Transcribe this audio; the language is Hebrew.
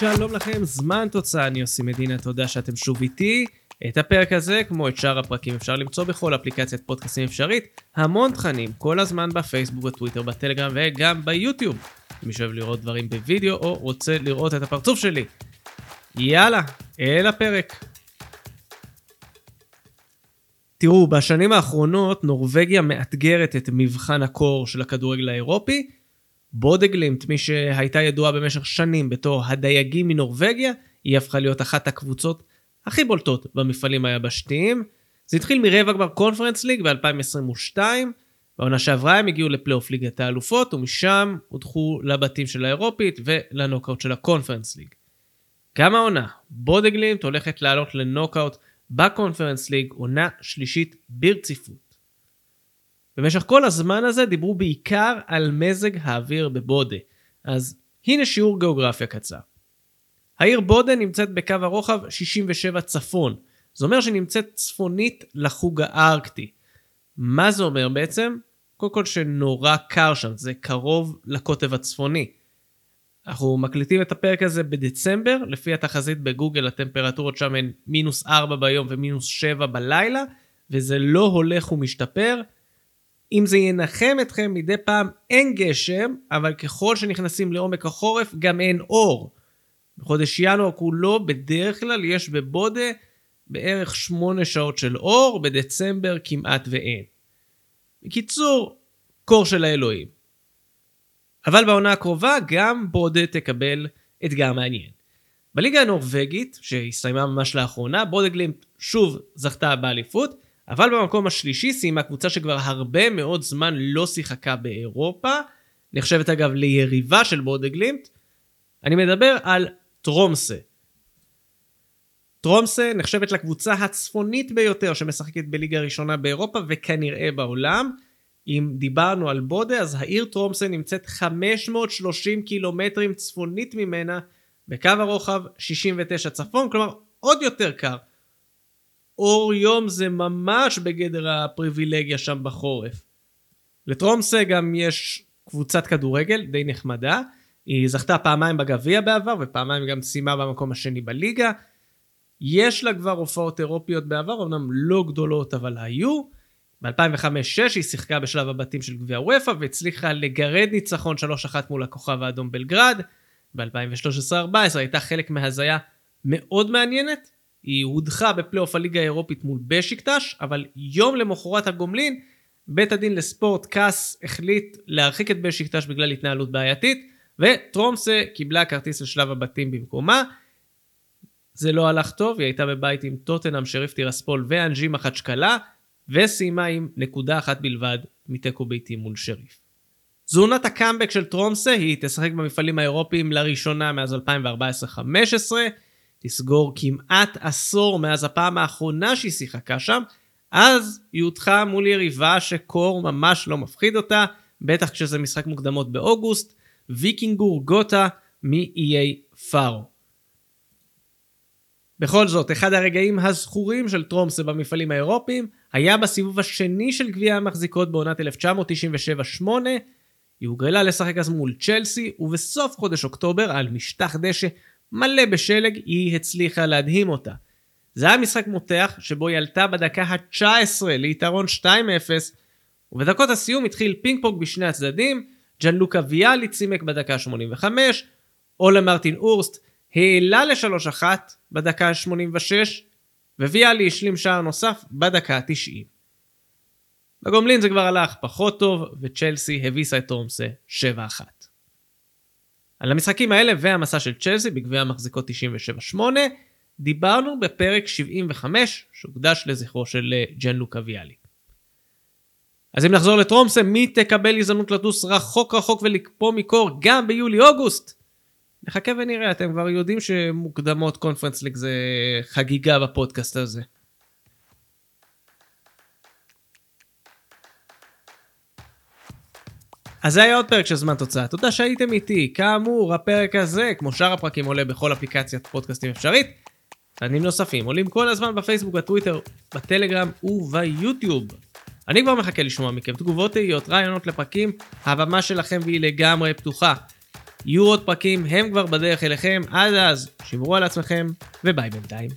שלום לכם, זמן תוצאה, אני יוסי מדינה, תודה שאתם שוב איתי. את הפרק הזה, כמו את שאר הפרקים, אפשר למצוא בכל אפליקציית פודקאסים אפשרית. המון תכנים, כל הזמן בפייסבוק, בטוויטר, בטלגרם וגם ביוטיוב. מי שאוהב לראות דברים בווידאו או רוצה לראות את הפרצוף שלי. יאללה, אל הפרק. תראו, בשנים האחרונות נורבגיה מאתגרת את מבחן הקור של הכדורגל האירופי. בודה גלימט, מי שהייתה ידועה במשך שנים בתור הדייגים מנורבגיה, היא הפכה להיות אחת הקבוצות הכי בולטות במפעלים היבשתיים. זה התחיל מרבע גמר קונפרנס ליג ב-2022, בעונה שעברה הם הגיעו לפלייאוף ליגת האלופות, ומשם הודחו לבתים של האירופית ולנוקאוט של הקונפרנס ליג. גם העונה, בודה גלימט הולכת לעלות לנוקאוט בקונפרנס ליג, עונה שלישית ברציפות. במשך כל הזמן הזה דיברו בעיקר על מזג האוויר בבודה, אז הנה שיעור גיאוגרפיה קצר. העיר בודה נמצאת בקו הרוחב 67 צפון, זה אומר שנמצאת צפונית לחוג הארקטי. מה זה אומר בעצם? קודם כל שנורא קר שם, זה קרוב לקוטב הצפוני. אנחנו מקליטים את הפרק הזה בדצמבר, לפי התחזית בגוגל הטמפרטורות שם הן מינוס 4 ביום ומינוס 7 בלילה, וזה לא הולך ומשתפר. אם זה ינחם אתכם, מדי פעם אין גשם, אבל ככל שנכנסים לעומק החורף גם אין אור. בחודש ינואר כולו בדרך כלל יש בבודה בערך 8 שעות של אור, בדצמבר כמעט ואין. בקיצור, קור של האלוהים. אבל בעונה הקרובה גם בודה תקבל אתגר מעניין. בליגה הנורבגית, שהסתיימה ממש לאחרונה, בודגלימפ שוב זכתה באליפות, אבל במקום השלישי סיימה קבוצה שכבר הרבה מאוד זמן לא שיחקה באירופה, נחשבת אגב ליריבה של בודגלימפט. אני מדבר על טרומסה. טרומסה נחשבת לקבוצה הצפונית ביותר שמשחקת בליגה הראשונה באירופה וכנראה בעולם. אם דיברנו על בודה, אז העיר טרומסה נמצאת 530 קילומטרים צפונית ממנה, בקו הרוחב 69 צפון, כלומר עוד יותר קר. אור יום זה ממש בגדר הפריבילגיה שם בחורף. לטרומסה גם יש קבוצת כדורגל די נחמדה, היא זכתה פעמיים בגביע בעבר ופעמיים גם סיימה במקום השני בליגה. יש לה כבר הופעות אירופיות בעבר, אמנם לא גדולות אבל היו. ב-2005-2006 היא שיחקה בשלב הבתים של גביע וופא והצליחה לגרד ניצחון 3-1 מול הכוכב האדום בלגרד. ב-2013-2014 הייתה חלק מהזיה מאוד מעניינת. היא הודחה בפלייאוף הליגה האירופית מול בשיקטש, אבל יום למחרת הגומלין, בית הדין לספורט קאס החליט להרחיק את בשיקטש בגלל התנהלות בעייתית, וטרומסה קיבלה כרטיס לשלב הבתים במקומה. זה לא הלך טוב, היא הייתה בבית עם טוטנאם, שריף טירספול ואנג'י מחצ'קלה, וסיימה עם נקודה אחת בלבד מתיקו ביתי מול שריף. זו עונת הקאמבק של טרומסה, היא תשחק במפעלים האירופיים לראשונה מאז 2014-2015, תסגור כמעט עשור מאז הפעם האחרונה שהיא שיחקה שם, אז היא הודחה מול יריבה שקור ממש לא מפחיד אותה, בטח כשזה משחק מוקדמות באוגוסט, ויקינגור גוטה מאיי פארו. בכל זאת, אחד הרגעים הזכורים של טרומסה במפעלים האירופיים היה בסיבוב השני של גביע המחזיקות בעונת 1997-8. היא הוגרלה לשחק אז מול צ'לסי, ובסוף חודש אוקטובר, על משטח דשא מלא בשלג, היא הצליחה להדהים אותה. זה היה משחק מותח, שבו היא עלתה בדקה ה-19 ליתרון 2-0, ובדקות הסיום התחיל פינג פונג בשני הצדדים, ג'אן לוקה ויאלי צימק בדקה ה-85, אולה מרטין אורסט העלה ל-3-1 בדקה ה-86, וויאלי השלים שער נוסף בדקה ה-90. בגומלין זה כבר הלך פחות טוב, וצ'לסי הביסה את טרומסה 7-1. על המשחקים האלה והמסע של צ'לסי בגביע המחזיקות 97-8, דיברנו בפרק 75 שהוקדש לזכרו של אה, ג'ן לוקה ויאלי. אז אם נחזור לטרומסה, מי תקבל הזדמנות לטוס רחוק רחוק ולקפוא מקור גם ביולי-אוגוסט? נחכה ונראה, אתם כבר יודעים שמוקדמות קונפרנס ליג זה חגיגה בפודקאסט הזה. אז זה היה עוד פרק של זמן תוצאה, תודה שהייתם איתי. כאמור, הפרק הזה, כמו שאר הפרקים, עולה בכל אפליקציית פודקאסטים אפשרית. תכנים נוספים עולים כל הזמן בפייסבוק, בטוויטר, בטלגרם וביוטיוב. אני כבר מחכה לשמוע מכם תגובות, תהיות, רעיונות לפרקים, הבמה שלכם והיא לגמרי פתוחה. יהיו עוד פרקים, הם כבר בדרך אליכם. עד אז, שמרו על עצמכם, וביי בינתיים.